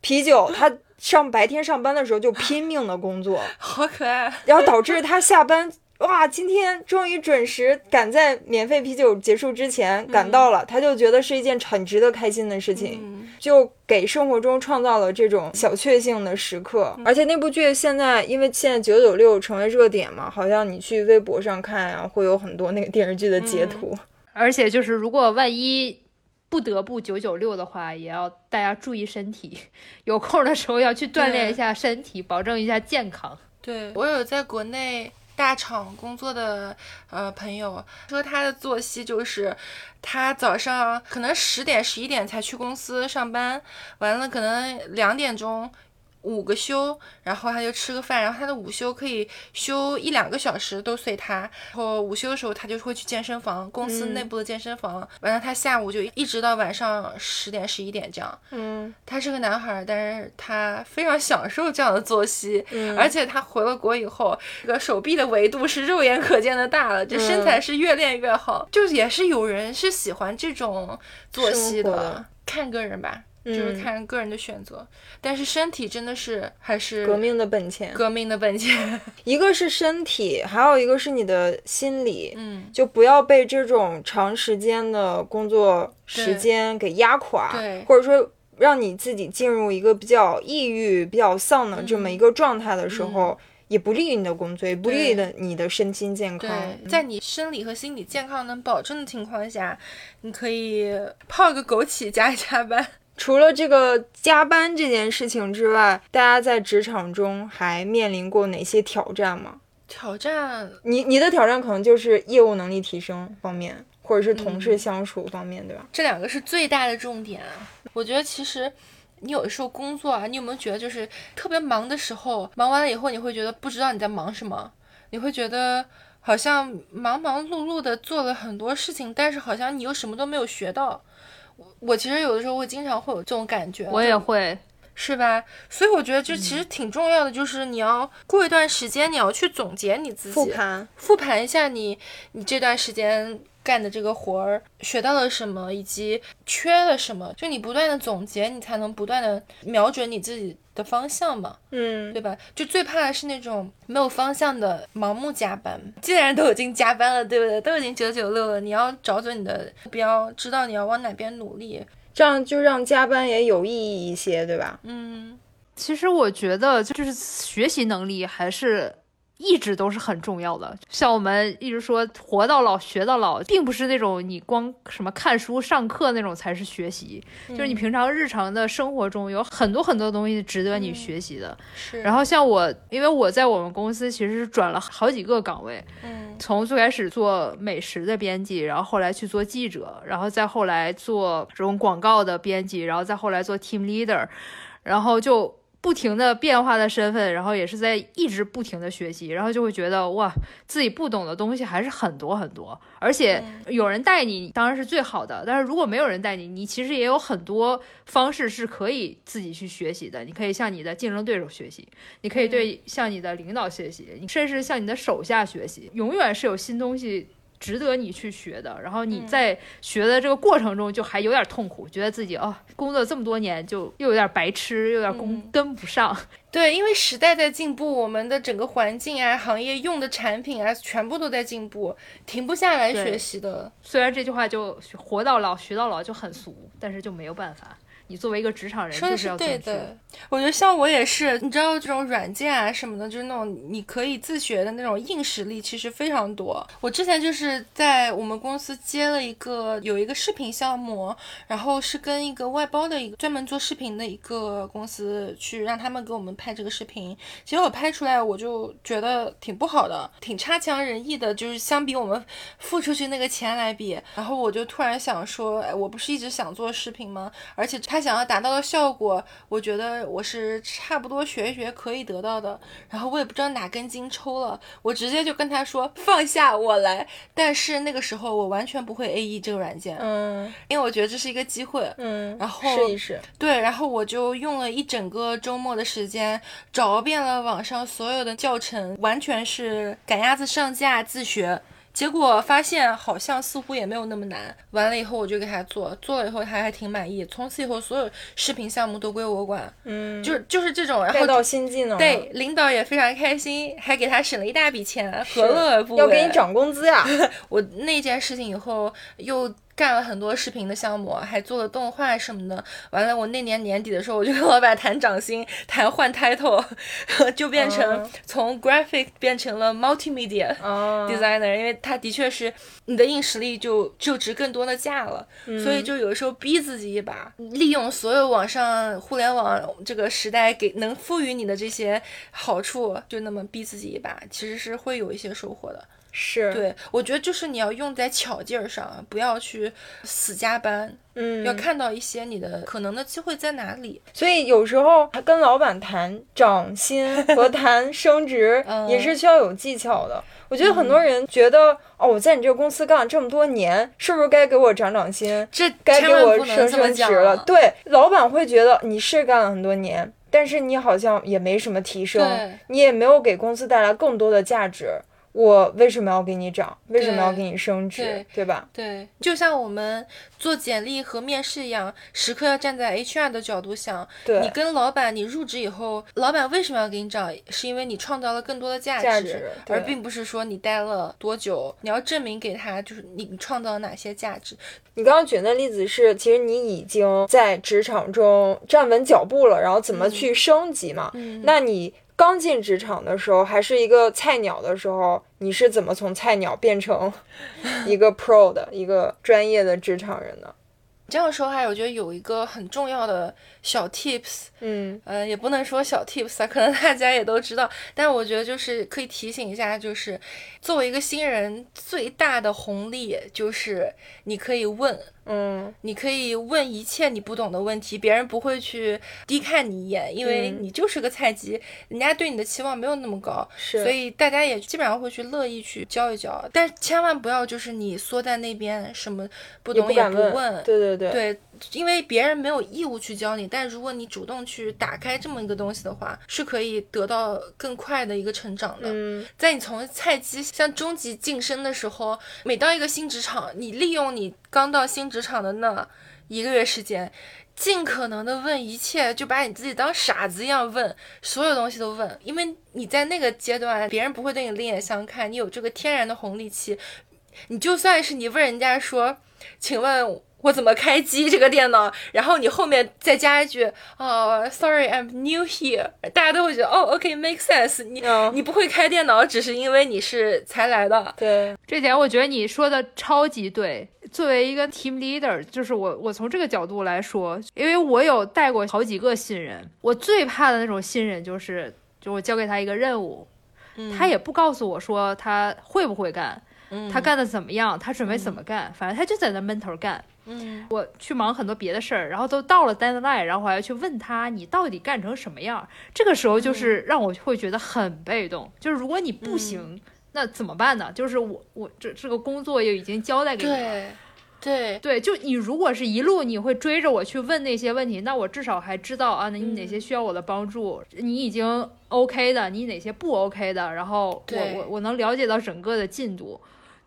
啤酒，<laughs> 她上白天上班的时候就拼命的工作，<laughs> 好可爱。然后导致他下班。哇！今天终于准时赶在免费啤酒结束之前赶到了，他就觉得是一件很值得开心的事情。嗯，就给生活中创造了这种小确幸的时刻。而且那部剧现在，因为现在九九六成为热点嘛，好像你去微博上看啊，会有很多那个电视剧的截图。而且就是如果万一不得不九九六的话，也要大家注意身体，有空的时候要去锻炼一下身体，保证一下健康。对我有在国内大厂工作的呃朋友说，他的作息就是他早上可能十点十一点才去公司上班，完了可能两点钟。五个休，然后他就吃个饭，然后他的午休可以休一两个小时都随他。然后午休的时候他就会去健身房，公司内部的健身房。完了他下午就一直到晚上十点十一点这样。嗯，他是个男孩，但是他非常享受这样的作息，嗯而且他回了国以后，这个手臂的维度是肉眼可见的大了，这身材是越练越好。就也是有人是喜欢这种作息的看个人吧。就是嗯看个人的选择，但是身体真的是还是革命的本钱，革命的本钱。<laughs> 一个是身体，还有一个是你的心理，嗯，就不要被这种长时间的工作时间给压垮，对或者说让你自己进入一个比较抑郁、比较丧的这么一个状态的时候，也不利于你的工作，也不利于的你的身心健康。对，在你生理和心理健康能保证的情况下，你可以泡个枸杞加一加班。除了这个加班这件事情之外，大家在职场中还面临过哪些挑战吗？挑战你你的挑战可能就是业务能力提升方面，或者是同事相处方面，对吧？这两个是最大的重点。我觉得其实你有的时候工作啊，你有没有觉得就是特别忙的时候，忙完了以后你会觉得不知道你在忙什么，你会觉得好像忙忙碌碌的做了很多事情，但是好像你又什么都没有学到。我我其实有的时候会经常会有这种感觉，我也会，是吧？所以我觉得就其实挺重要的，就是你要过一段时间，你要去总结你自己，复盘，复盘一下你你这段时间干的这个活儿学到了什么，以及缺了什么，就你不断的总结，你才能不断的瞄准你自己的方向嘛，嗯对吧？就最怕的是那种没有方向的盲目加班。既然都已经加班了，对不对？都已经九九六了，你要找准你的目标，知道你要往哪边努力。这样就让加班也有意义一些，对吧？嗯，其实我觉得就是学习能力还是一直都是很重要的。像我们一直说“活到老，学到老”，并不是那种你光什么看书、上课那种才是学习，就是你平常日常的生活中有很多很多东西值得你学习的。是。然后像我，因为我在我们公司其实是转了好几个岗位，嗯从最开始做美食的编辑，然后后来去做记者，然后再后来做这种广告的编辑，然后再后来做 team leader，然后就不停的变化的身份，然后也是在一直不停的学习，然后就会觉得哇，自己不懂的东西还是很多很多，而且有人带你当然是最好的，但是如果没有人带你，你其实也有很多方式是可以自己去学习的，你可以向你的竞争对手学习，你可以对向你的领导学习，你甚至向你的手下学习，永远是有新东西。值得你去学的，然后你在学的这个过程中就还有点痛苦，觉得自己哦，工作这么多年就又有点白痴，又有点跟跟不上。<laughs> 对，因为时代在进步，我们的整个环境啊、行业用的产品啊，全部都在进步，停不下来学习的。虽然这句话就“活到老，学到老”就很俗，但是就没有办法。你作为一个职场人，说的是要对的。我觉得像我也是，你知道这种软件啊什么的，就是那种你可以自学的那种硬实力，其实非常多。我之前就是在我们公司接了一个有一个视频项目，然后是跟一个外包的一个专门做视频的一个公司去让他们给我们拍这个视频。结果拍出来我就觉得挺不好的，挺差强人意的，就是相比我们付出去那个钱来比。然后我就突然想说，哎，我不是一直想做视频吗？而且他想要达到的效果，我觉得我是差不多学一学可以得到的。然后我也不知道哪根筋抽了，我直接就跟他说放下我来。但是那个时候我完全不会 A E 这个软件，嗯，因为我觉得这是一个机会，嗯，然后试一试。对，然后我就用了一整个周末的时间，找遍了网上所有的教程，完全是赶鸭子上架自学。结果发现好像似乎也没有那么难。完了以后我就给他做，做了以后他还挺满意。从此以后所有视频项目都归我管，嗯，就是就是这种，然后到新技能，对，领导也非常开心，还给他省了一大笔钱，何乐而不为？要给你涨工资呀！<laughs> 我那件事情以后又。干了很多视频的项目，还做了动画什么的。完了，我那年年底的时候，我就跟老板谈涨薪，谈换 title，<laughs> 就变成从 graphic 变成了 multimedia <laughs> designer，、因为他的确是你的硬实力就就值更多的价了。所以就有的时候逼自己一把，利用所有网上互联网这个时代给能赋予你的这些好处，就那么逼自己一把，其实是会有一些收获的。是，对我觉得就是你要用在巧劲儿上，不要去死加班。嗯，要看到一些你的可能的机会在哪里。所以有时候跟老板谈涨薪 <laughs> 和谈升职也是需要有技巧的。我觉得很多人觉得，哦，我在你这个公司干了这么多年，是不是该给我涨涨薪？这该给我升升职了？对，老板会觉得你是干了很多年。但是你好像也没什么提升，你也没有给公司带来更多的价值。我为什么要给你涨？为什么要给你升职？对吧？对，就像我们做简历和面试一样，时刻要站在 HR 的角度想。对，你跟老板，你入职以后，老板为什么要给你涨？是因为你创造了更多的价值，而并不是说你待了多久。你要证明给他，就是你创造了哪些价值。你刚刚举的例子是，其实你已经在职场中站稳脚步了，然后怎么去升级嘛？嗯，那你。刚进职场的时候，还是一个菜鸟的时候，你是怎么从菜鸟变成 <laughs> 一个 pro 的一个专业的职场人呢？这样说话，我觉得有一个很重要的小 tips，嗯，呃，也不能说小 tips 啊，可能大家也都知道，但我觉得就是可以提醒一下，就是作为一个新人，最大的红利就是你可以问。嗯，你可以问一切你不懂的问题，别人不会去低看你一眼，因为你就是个菜鸡，人家对你的期望没有那么高，是，所以大家也基本上会去乐意去教一教，但千万不要就是你缩在那边什么不懂也不问，对对对，对。因为别人没有义务去教你，但如果你主动去打开这么一个东西的话，是可以得到更快的一个成长的。嗯，在你从菜鸡向中级晋升的时候，每到一个新职场，你利用你刚到新职场的那一个月时间，尽可能的问一切，就把你自己当傻子一样问，所有东西都问，因为你在那个阶段，别人不会对你另眼相看，你有这个天然的红利期，你就算是你问人家说，请问。我怎么开机这个电脑？然后你后面再加一句哦，Sorry，I'm new here。大家都会觉得哦，OK，make sense。你你不会开电脑，只是因为你是才来的。对，这点我觉得你说的超级对。作为一个 team leader，就是我我从这个角度来说，因为我有带过好几个新人，我最怕的那种新人就是，就我交给他一个任务，他也不告诉我说他会不会干，他干的怎么样，他准备怎么干，反正他就在那闷头干。嗯，我去忙很多别的事儿，然后都到了 deadline，然后我还要去问他你到底干成什么样。这个时候就是让我会觉得很被动。就是如果你不行，那怎么办呢？就是我我这这个工作又已经交代给你了。对对对，就你如果是一路你会追着我去问那些问题，那我至少还知道啊，那你哪些需要我的帮助，你已经 OK 的，你哪些不 OK 的，然后我我我能了解到整个的进度。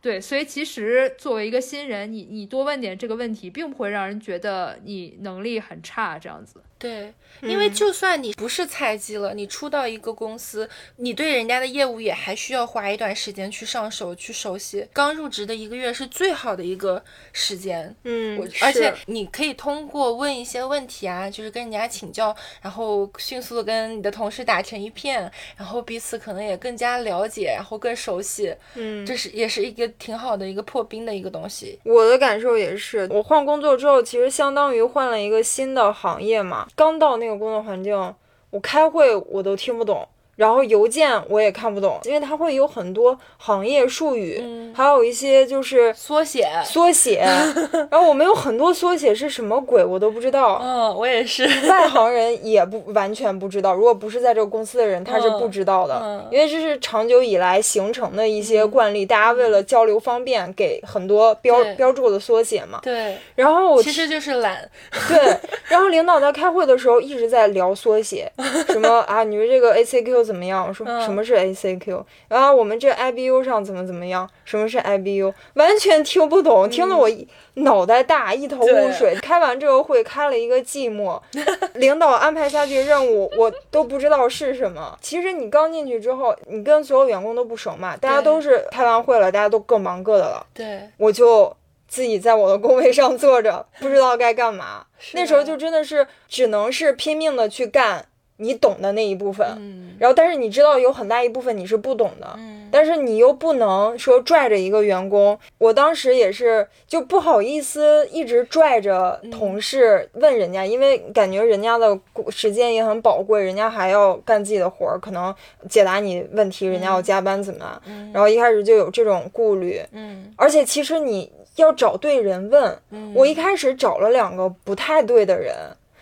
对，所以其实作为一个新人，你你多问点这个问题，并不会让人觉得你能力很差这样子。对，因为就算你不是菜鸡了，你出到一个公司，你对人家的业务也还需要花一段时间去上手去熟悉。刚入职的一个月是最好的一个时间，嗯，而且你可以通过问一些问题啊，就是跟人家请教，然后迅速的跟你的同事打成一片，然后彼此可能也更加了解，然后更熟悉。嗯，这是也是一个挺好的一个破冰的一个东西。我的感受也是，我换工作之后，其实相当于换了一个新的行业嘛。刚到那个工作环境，我开会我都听不懂。然后邮件我也看不懂，因为它会有很多行业术语，还有一些就是缩写，缩写。<laughs> 然后我们有很多缩写是什么鬼，我都不知道。嗯，<laughs> 我也是。<laughs> 外行人也不完全不知道，如果不是在这个公司的人，他是不知道的，因为这是长久以来形成的一些惯例，大家为了交流方便，给很多标标注的缩写嘛。对。然后我其实就是懒。对。然后领导在开会的时候一直在聊缩写，什么啊，你们这个 ACQ。怎么样？我说什么是 ACQ？然后我们这 IBU 上怎么怎么样？什么是 IBU？完全听不懂，听得我脑袋大，一头雾水。开完这个会，开了一个寂寞。<laughs> 领导安排下去任务，我都不知道是什么。其实你刚进去之后，你跟所有员工都不熟嘛，大家都是开完会了，大家都各忙各的了。对，我就自己在我的工位上坐着，不知道该干嘛。那时候就真的是只能是拼命的去干。你懂的那一部分，嗯。然后但是你知道有很大一部分你是不懂的，嗯。但是你又不能说拽着一个员工，我当时也是就不好意思一直拽着同事问人家，因为感觉人家的时间也很宝贵，人家还要干自己的活儿，可能解答你问题，人家要加班怎么样，嗯。然后一开始就有这种顾虑，嗯。而且其实你要找对人问，嗯，我一开始找了两个不太对的人，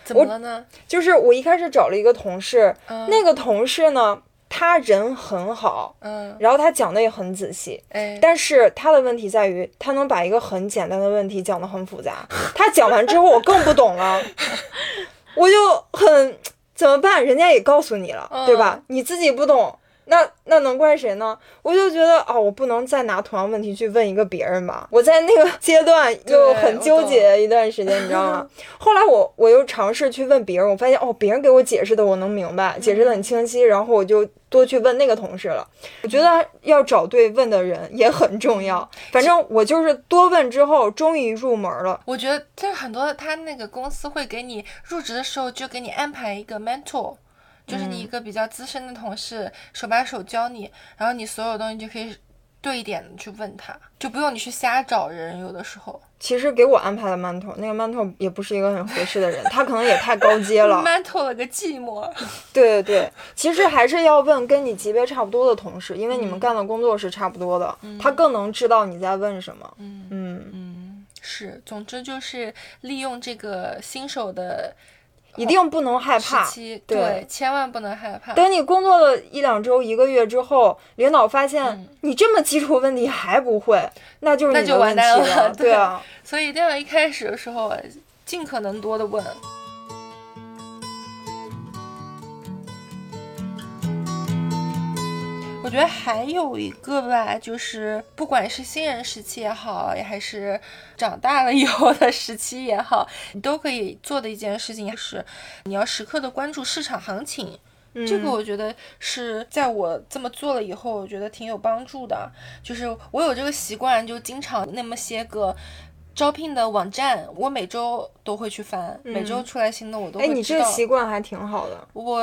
怎么了呢？就是我一开始找了一个同事，嗯那个同事呢，他人很好，嗯，然后他讲的也很仔细，哎，但是他的问题在于，他能把一个很简单的问题讲得很复杂。<laughs> 他讲完之后，我更不懂了，<laughs> 我就很怎么办？人家也告诉你了，嗯对吧？你自己不懂，那那能怪谁呢？我就觉得啊、我不能再拿同样问题去问一个别人吧。我在那个阶段 <laughs> 就很纠结一段时间，你知道吗？<laughs> 后来我我又尝试去问别人，我发现哦，别人给我解释的我能明白，解释的很清晰，然后我就多去问那个同事了。我觉得要找对问的人也很重要。反正我就是多问之后，终于入门了。我觉得就是很多他那个公司会给你入职的时候就给你安排一个 mentor，就是你一个比较资深的同事手把手教你，然后你所有东西就可以对一点的去问他，就不用你去瞎找人。有的时候其实给我安排的 mentor，那个 mentor 也不是一个很合适的人，他可能也太高阶了。mentor 了个寂寞。对对对，其实还是要问跟你级别差不多的同事，因为你们干的工作是差不多的，他更能知道你在问什么。嗯嗯，嗯，是，总之就是利用这个新手的一定不能害怕。对。对，千万不能害怕。等你工作了一两周、一个月之后，领导发现嗯。你这么基础问题还不会，那就是那就完你的问题蛋了 <laughs> 对。啊，所以一定要一开始的时候尽可能多的问。我觉得还有一个吧，就是不管是新人时期也好，也还是长大了以后的时期也好，你都可以做的一件事情，就是你要时刻的关注市场行情。这个嗯我觉得是在我这么做了以后，我觉得挺有帮助的。就是我有这个习惯，就经常那么些个招聘的网站，我每周都会去翻，每周出来新的我都哎。你这个习惯还挺好的，我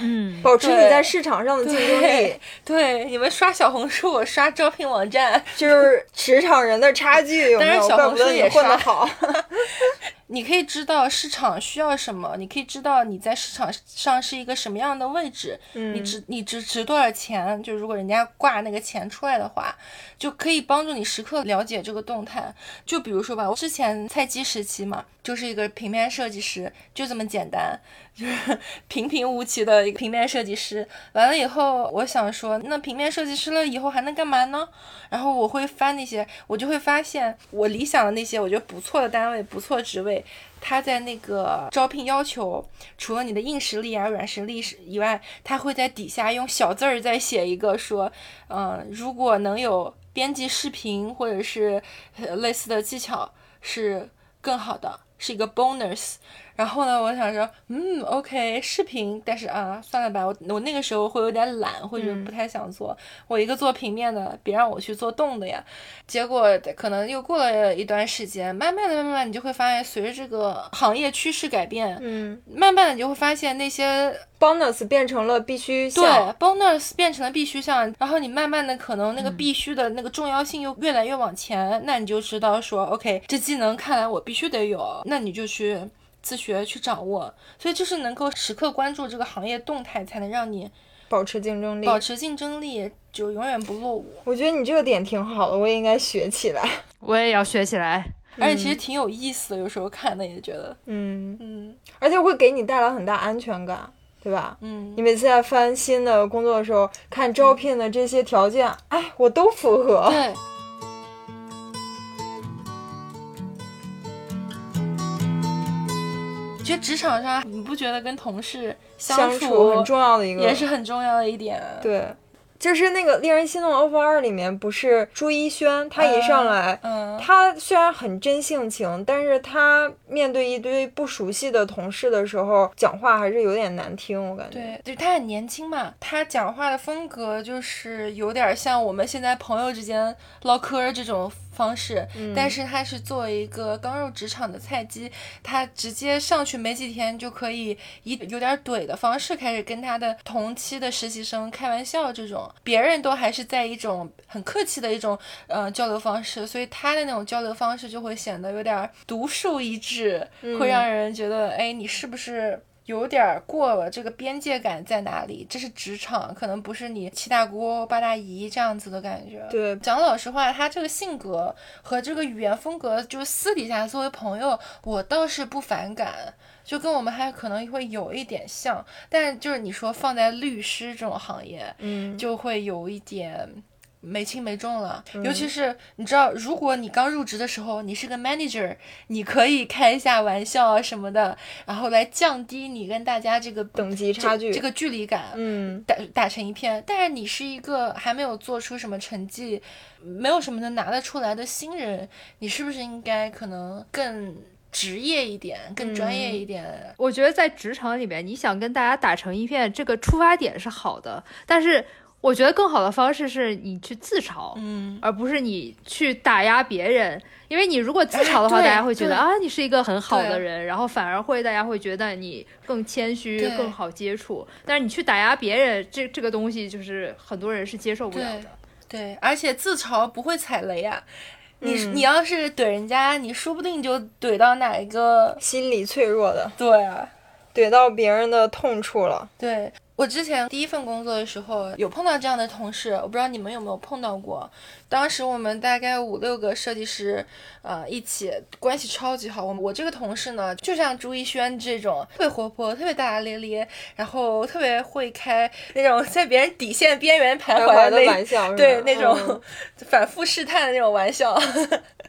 嗯，保持你在市场上的竞争力对，你们刷小红书，我刷招聘网站，就是职场人的差距有没有？当然小红书也刷混得好。<laughs> 你可以知道市场需要什么，你可以知道你在市场上是一个什么样的位置，嗯你值你值值多少钱，就如果人家挂那个钱出来的话，就可以帮助你时刻了解这个动态。就比如说吧，我之前菜鸡时期嘛，就是一个平面设计师，就这么简单，就 <laughs> 是平平无奇的一个平面设计师。完了以后，我想说，那平面设计师了以后还能干嘛呢？然后我会翻那些，我就会发现我理想的那些我觉得不错的单位、不错职位，他在那个招聘要求，除了你的硬实力啊、软实力以外，他会在底下用小字儿再写一个说，嗯、如果能有编辑视频或者是类似的技巧是更好的，是一个 bonus。然后呢，我想说，嗯，OK，视频，但是啊，算了吧，我我那个时候会有点懒，或者不太想做。我一个做平面的，别让我去做动的呀。结果可能又过了一段时间，慢慢的、慢慢的，你就会发现，随着这个行业趋势改变，嗯慢慢的你就会发现那些，bonus 变成了必须对项。bonus 变成了必须项，然后你慢慢的可能嗯那个必须的那个重要性又越来越往前，那你就知道说，OK，这技能看来我必须得有，那你就去自学去掌握，所以就是能够时刻关注这个行业动态，才能让你保持竞争力。保持竞争力，就永远不落伍。我觉得你这个点挺好的，我也应该学起来。<laughs> 我也要学起来。而且其实挺有意思的，有时候看的也觉得，嗯，嗯而且会给你带来很大安全感，对吧？嗯你，每次在翻新的工作的时候，看招聘的这些条件，哎，我都符合。对。觉得职场上，你不觉得跟同事相处很重要的一个，也是很重要的一点？对，就是那个令人心动 offer 二里面，不是朱一轩，他一上来，嗯他虽然很真性情，但是他面对一堆不熟悉的同事的时候，讲话还是有点难听，我感觉。对，就他很年轻嘛，他讲话的风格就是有点像我们现在朋友之间唠嗑这种。方式，但是他是作为一个刚入职场的菜鸡，他直接上去没几天就可以以有点怼的方式开始跟他的同期的实习生开玩笑，这种。别人都还是在一种很客气的一种呃交流方式，所以他的那种交流方式就会显得有点独树一帜，会让人觉得哎，你是不是？有点过了，这个边界感在哪里？这是职场，可能不是你七大姑八大姨这样子的感觉。对，讲老实话，他这个性格和这个语言风格，就是私底下作为朋友，我倒是不反感，就跟我们还可能会有一点像。但就是你说放在律师这种行业，嗯，就会有一点。没轻没重了，尤其是你知道，如果你刚入职的时候，你是个 manager，你可以开一下玩笑啊什么的，然后来降低你跟大家这个等级差距、这个距离感，嗯，打打成一片。但是你是一个还没有做出什么成绩，没有什么能拿得出来的新人，你是不是应该可能更职业一点、更专业一点？我觉得在职场里面，你想跟大家打成一片，这个出发点是好的，但是。我觉得更好的方式是你去自嘲，嗯，而不是你去打压别人。因为你如果自嘲的话，大家会觉得啊，你是一个很好的人，然后反而会大家会觉得你更谦虚、更好接触。但是你去打压别人，这这个东西就是很多人是接受不了的。对，而且自嘲不会踩雷啊。你你要是怼人家，你说不定就怼到哪一个心理脆弱的，对啊，怼到别人的痛处了。对。我之前第一份工作的时候，有碰到这样的同事，我不知道你们有没有碰到过。当时我们大概五六个设计师，呃，一起关系超级好。我我这个同事呢，就像朱一轩这种，特别活泼，特别大大咧咧，然后特别会开那种在别人底线边缘徘徊的玩笑，对那种 <laughs> 反复试探的那种玩笑。<laughs>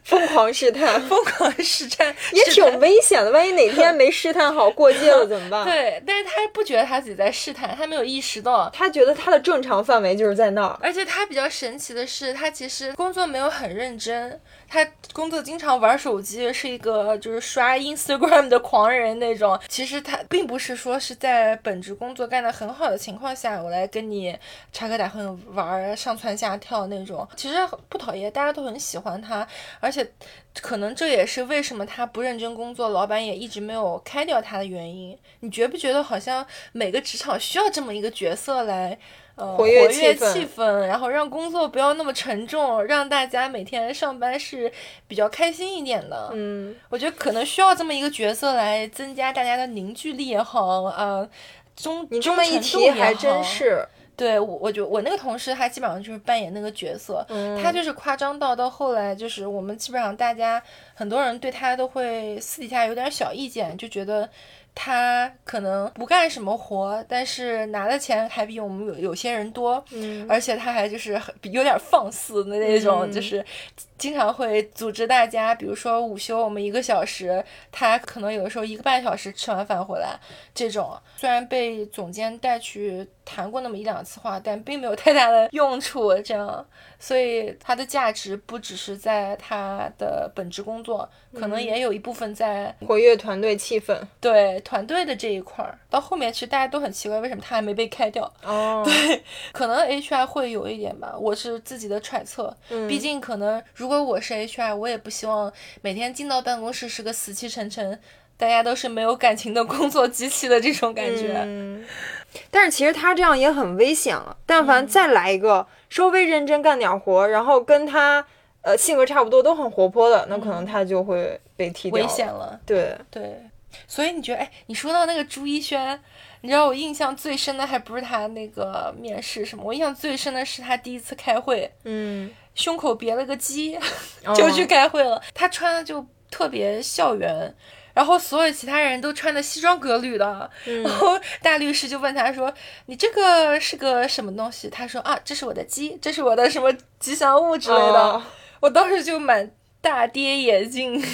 <laughs> 疯狂试探，疯狂试探也挺危险的。万一哪天没试探好，过界了怎么办？对，但是他不觉得他自己在试探，他没有意识到，他觉得他的正常范围就是在那儿。而且他比较神奇的是，他其实工作没有很认真。他工作经常玩手机，是一个就是刷 Instagram 的狂人那种。其实他并不是说是在本职工作干得很好的情况下，我来跟你插科打诨玩上蹿下跳那种。其实不讨厌，大家都很喜欢他，而且可能这也是为什么他不认真工作，老板也一直没有开掉他的原因。你觉不觉得好像每个职场需要这么一个角色来？呃活跃气氛，然后让工作不要那么沉重，让大家每天上班是比较开心一点的。嗯，我觉得可能需要这么一个角色来增加大家的凝聚力也好，呃，中你这么一提还真是。对我，我就我那个同事，他基本上就是扮演那个角色，他就是夸张到到后来，就是我们基本上大家很多人对他都会私底下有点小意见，就觉得。他可能不干什么活，但是拿的钱还比我们有有些人多，嗯，而且他还就是有点放肆的那种，就是经常会组织大家，比如说午休我们一个小时，他可能有的时候一个半小时吃完饭回来，这种虽然被总监带去谈过那么一两次话，但并没有太大的用处，这样。所以它的价值不只是在它的本职工作，可能也有一部分在活跃团队气氛。对团队的这一块儿，到后面其实大家都很奇怪，为什么他还没被开掉？哦，<laughs> 对，可能 HR 会有一点吧，我是自己的揣测。嗯，毕竟可能如果我是 HR，我也不希望每天进到办公室是个死气沉沉，大家都是没有感情的工作机器的这种感觉。嗯，<laughs> 但是其实他这样也很危险了，但凡再来一个。稍微认真干点活，然后跟他呃性格差不多，都很活泼的，那可能他就会被踢掉。危险了，对对。所以你觉得，哎，你说到那个朱一轩，你知道我印象最深的还不是他那个面试什么，我印象最深的是他第一次开会，嗯，胸口别了个鸡，<laughs> 就去开会了。他穿的就特别校园。然后所有其他人都穿的西装革履的，然后大律师就问他说：“你这个是个什么东西？”他说：“啊，这是我的鸡，这是我的什么吉祥物之类的。”我当时就满大跌眼镜，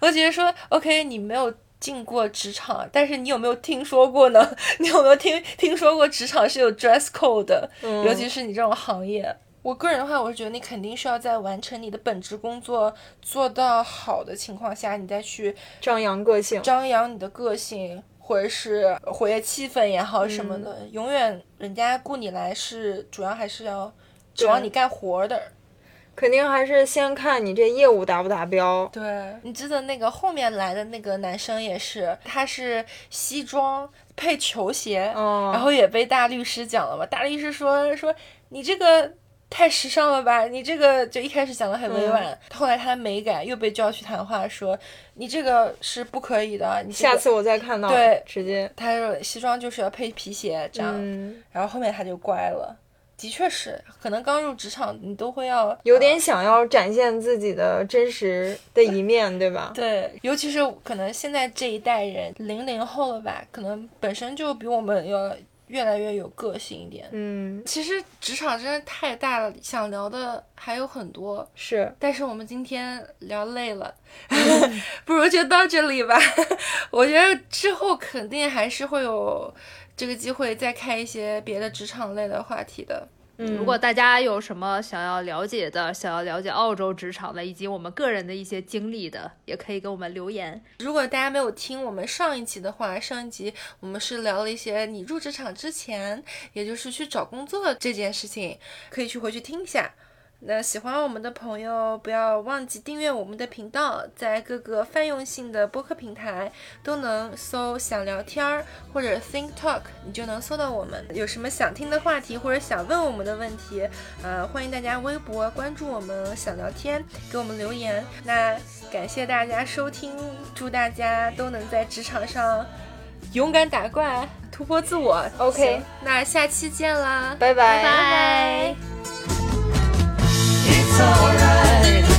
我觉得说：“OK，你没有进过职场，但是你有没有听说过呢？<laughs> 你有没有听听说过职场是有 dress code 的？尤其是你这种行业。我个人的话，我是觉得你肯定是要在完成你的本职工作做到好的情况下，你再去张扬个性，张扬你的个性，或者是活跃气氛也好什么的。永远人家雇你来是主要还是要指望你干活的，肯定还是先看你这业务达不达标。对，你记得那个后面来的那个男生也是，他是西装配球鞋，然后也被大律师讲了嘛。大律师说说你这个。太时尚了吧！你这个就一开始讲的很委婉，后来他没改，又被叫去谈话，说你这个是不可以的。你下次我再看到，对，直接他说西装就是要配皮鞋这样，然后后面他就乖了。的确是，可能刚入职场，你都会要有点想要展现自己的真实的一面，对吧？对，尤其是可能现在这一代人，零零后了吧，可能本身就比我们要。越来越有个性一点。嗯，其实职场真的太大了，想聊的还有很多。是，但是我们今天聊累了，<laughs> 不如就到这里吧。<laughs> 我觉得之后肯定还是会有这个机会再开一些别的职场类的话题的。嗯如果大家有什么想要了解的，想要了解澳洲职场的，以及我们个人的一些经历的，也可以给我们留言。如果大家没有听我们上一集的话，上一集我们是聊了一些你入职场之前，也就是去找工作这件事情，可以去回去听一下。那喜欢我们的朋友，不要忘记订阅我们的频道，在各个泛用性的播客平台都能搜“想聊天儿”或者 “think talk”，你就能搜到我们。有什么想听的话题或者想问我们的问题，呃，欢迎大家微博关注我们“想聊天”，给我们留言。那感谢大家收听，祝大家都能在职场上勇敢打怪，突破自我。OK，那下期见啦，拜拜拜拜。alright.